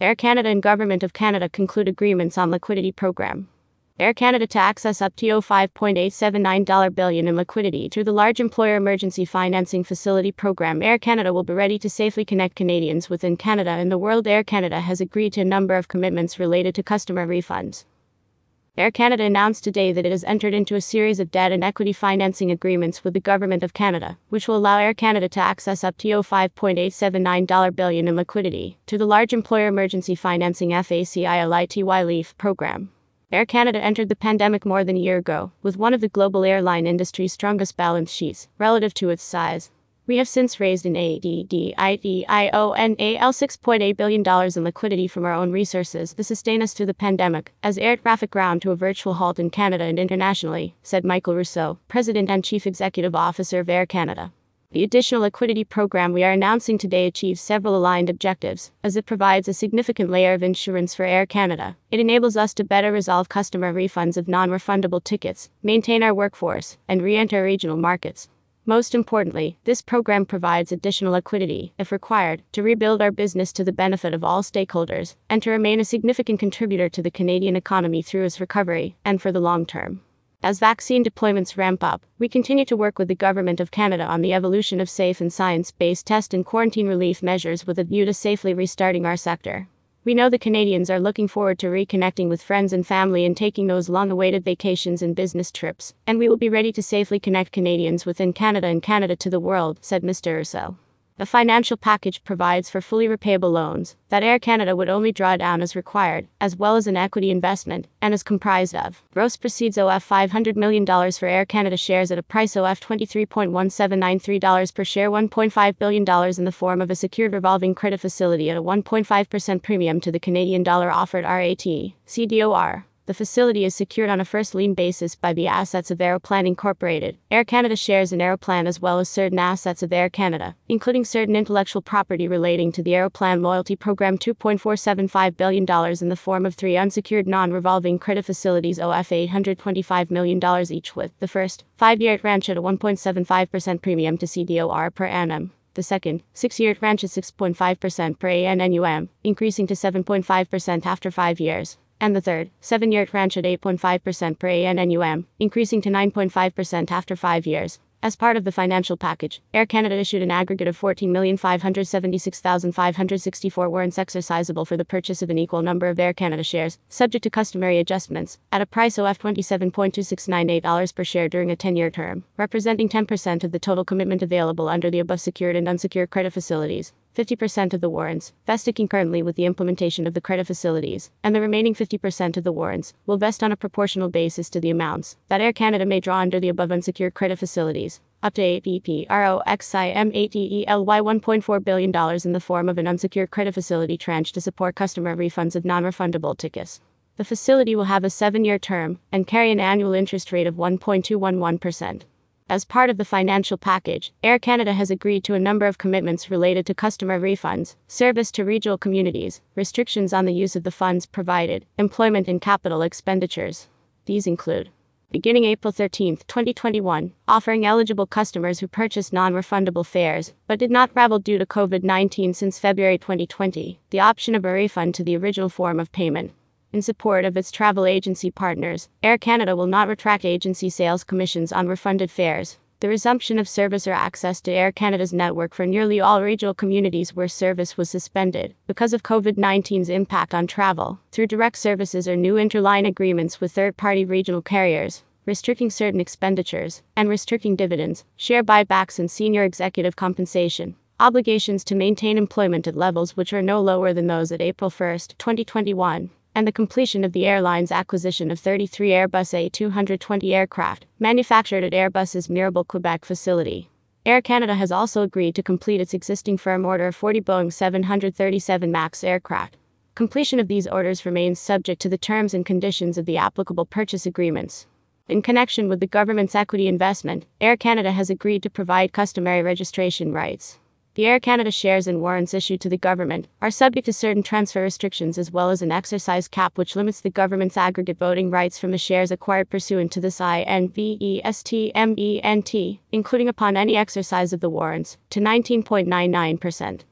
Air Canada and Government of Canada conclude agreements on liquidity program. Air Canada to access up to $5.879 billion in liquidity through the large employer emergency financing facility program. Air Canada will be ready to safely connect Canadians within Canada and the world. Air Canada has agreed to a number of commitments related to customer refunds. Air Canada announced today that it has entered into a series of debt and equity financing agreements with the Government of Canada, which will allow Air Canada to access up to $5.879 billion in liquidity to the Large Employer Emergency Financing FACILITY LEAF program. Air Canada entered the pandemic more than a year ago, with one of the global airline industry's strongest balance sheets relative to its size. We have since raised an ADDIDIONAL $6.8 billion in liquidity from our own resources to sustain us through the pandemic, as air traffic ground to a virtual halt in Canada and internationally, said Michael Rousseau, President and Chief Executive Officer of Air Canada. The additional liquidity program we are announcing today achieves several aligned objectives, as it provides a significant layer of insurance for Air Canada. It enables us to better resolve customer refunds of non refundable tickets, maintain our workforce, and re enter regional markets. Most importantly, this program provides additional liquidity, if required, to rebuild our business to the benefit of all stakeholders and to remain a significant contributor to the Canadian economy through its recovery and for the long term. As vaccine deployments ramp up, we continue to work with the Government of Canada on the evolution of safe and science based test and quarantine relief measures with a view to safely restarting our sector. We know the Canadians are looking forward to reconnecting with friends and family and taking those long awaited vacations and business trips, and we will be ready to safely connect Canadians within Canada and Canada to the world, said Mr. Rousseau. The financial package provides for fully repayable loans that Air Canada would only draw down as required, as well as an equity investment, and is comprised of gross proceeds of $500 million for Air Canada shares at a price of $23.1793 per share, $1.5 billion in the form of a secured revolving credit facility at a 1.5% premium to the Canadian dollar offered RAT, CDOR. The facility is secured on a first lien basis by the assets of Aeroplan Incorporated, Air Canada shares in Aeroplan as well as certain assets of Air Canada, including certain intellectual property relating to the Aeroplan loyalty program $2.475 billion in the form of three unsecured non-revolving credit facilities OF $825 million each with the first, five-year tranche at a 1.75% premium to CDOR per annum the second, six year at 6.5% per ANNUM, increasing to 7.5% after five years and the third, seven year tranche at 8.5% per ANNUM, increasing to 9.5% after five years. As part of the financial package, Air Canada issued an aggregate of 14,576,564 warrants exercisable for the purchase of an equal number of Air Canada shares, subject to customary adjustments, at a price of $27.2698 per share during a 10 year term, representing 10% of the total commitment available under the above secured and unsecured credit facilities. 50% of the warrants, vested concurrently with the implementation of the credit facilities, and the remaining 50% of the warrants will vest on a proportional basis to the amounts that Air Canada may draw under the above unsecured credit facilities. Up to 8 BPROXIM 8 $1.4 billion in the form of an unsecured credit facility tranche to support customer refunds of non refundable tickets. The facility will have a seven year term and carry an annual interest rate of 1.211%. As part of the financial package, Air Canada has agreed to a number of commitments related to customer refunds, service to regional communities, restrictions on the use of the funds provided, employment and capital expenditures. These include beginning April 13, 2021, offering eligible customers who purchased non refundable fares but did not travel due to COVID 19 since February 2020 the option of a refund to the original form of payment. In support of its travel agency partners, Air Canada will not retract agency sales commissions on refunded fares. The resumption of service or access to Air Canada's network for nearly all regional communities where service was suspended because of COVID 19's impact on travel, through direct services or new interline agreements with third party regional carriers, restricting certain expenditures, and restricting dividends, share buybacks, and senior executive compensation. Obligations to maintain employment at levels which are no lower than those at April 1, 2021 and the completion of the airline's acquisition of 33 Airbus A220 aircraft, manufactured at Airbus's Mirabel, Quebec facility. Air Canada has also agreed to complete its existing firm order of 40 Boeing 737 MAX aircraft. Completion of these orders remains subject to the terms and conditions of the applicable purchase agreements. In connection with the government's equity investment, Air Canada has agreed to provide customary registration rights. The Air Canada shares and warrants issued to the government are subject to certain transfer restrictions as well as an exercise cap which limits the government's aggregate voting rights from the shares acquired pursuant to this INVESTMENT, including upon any exercise of the warrants, to 19.99%.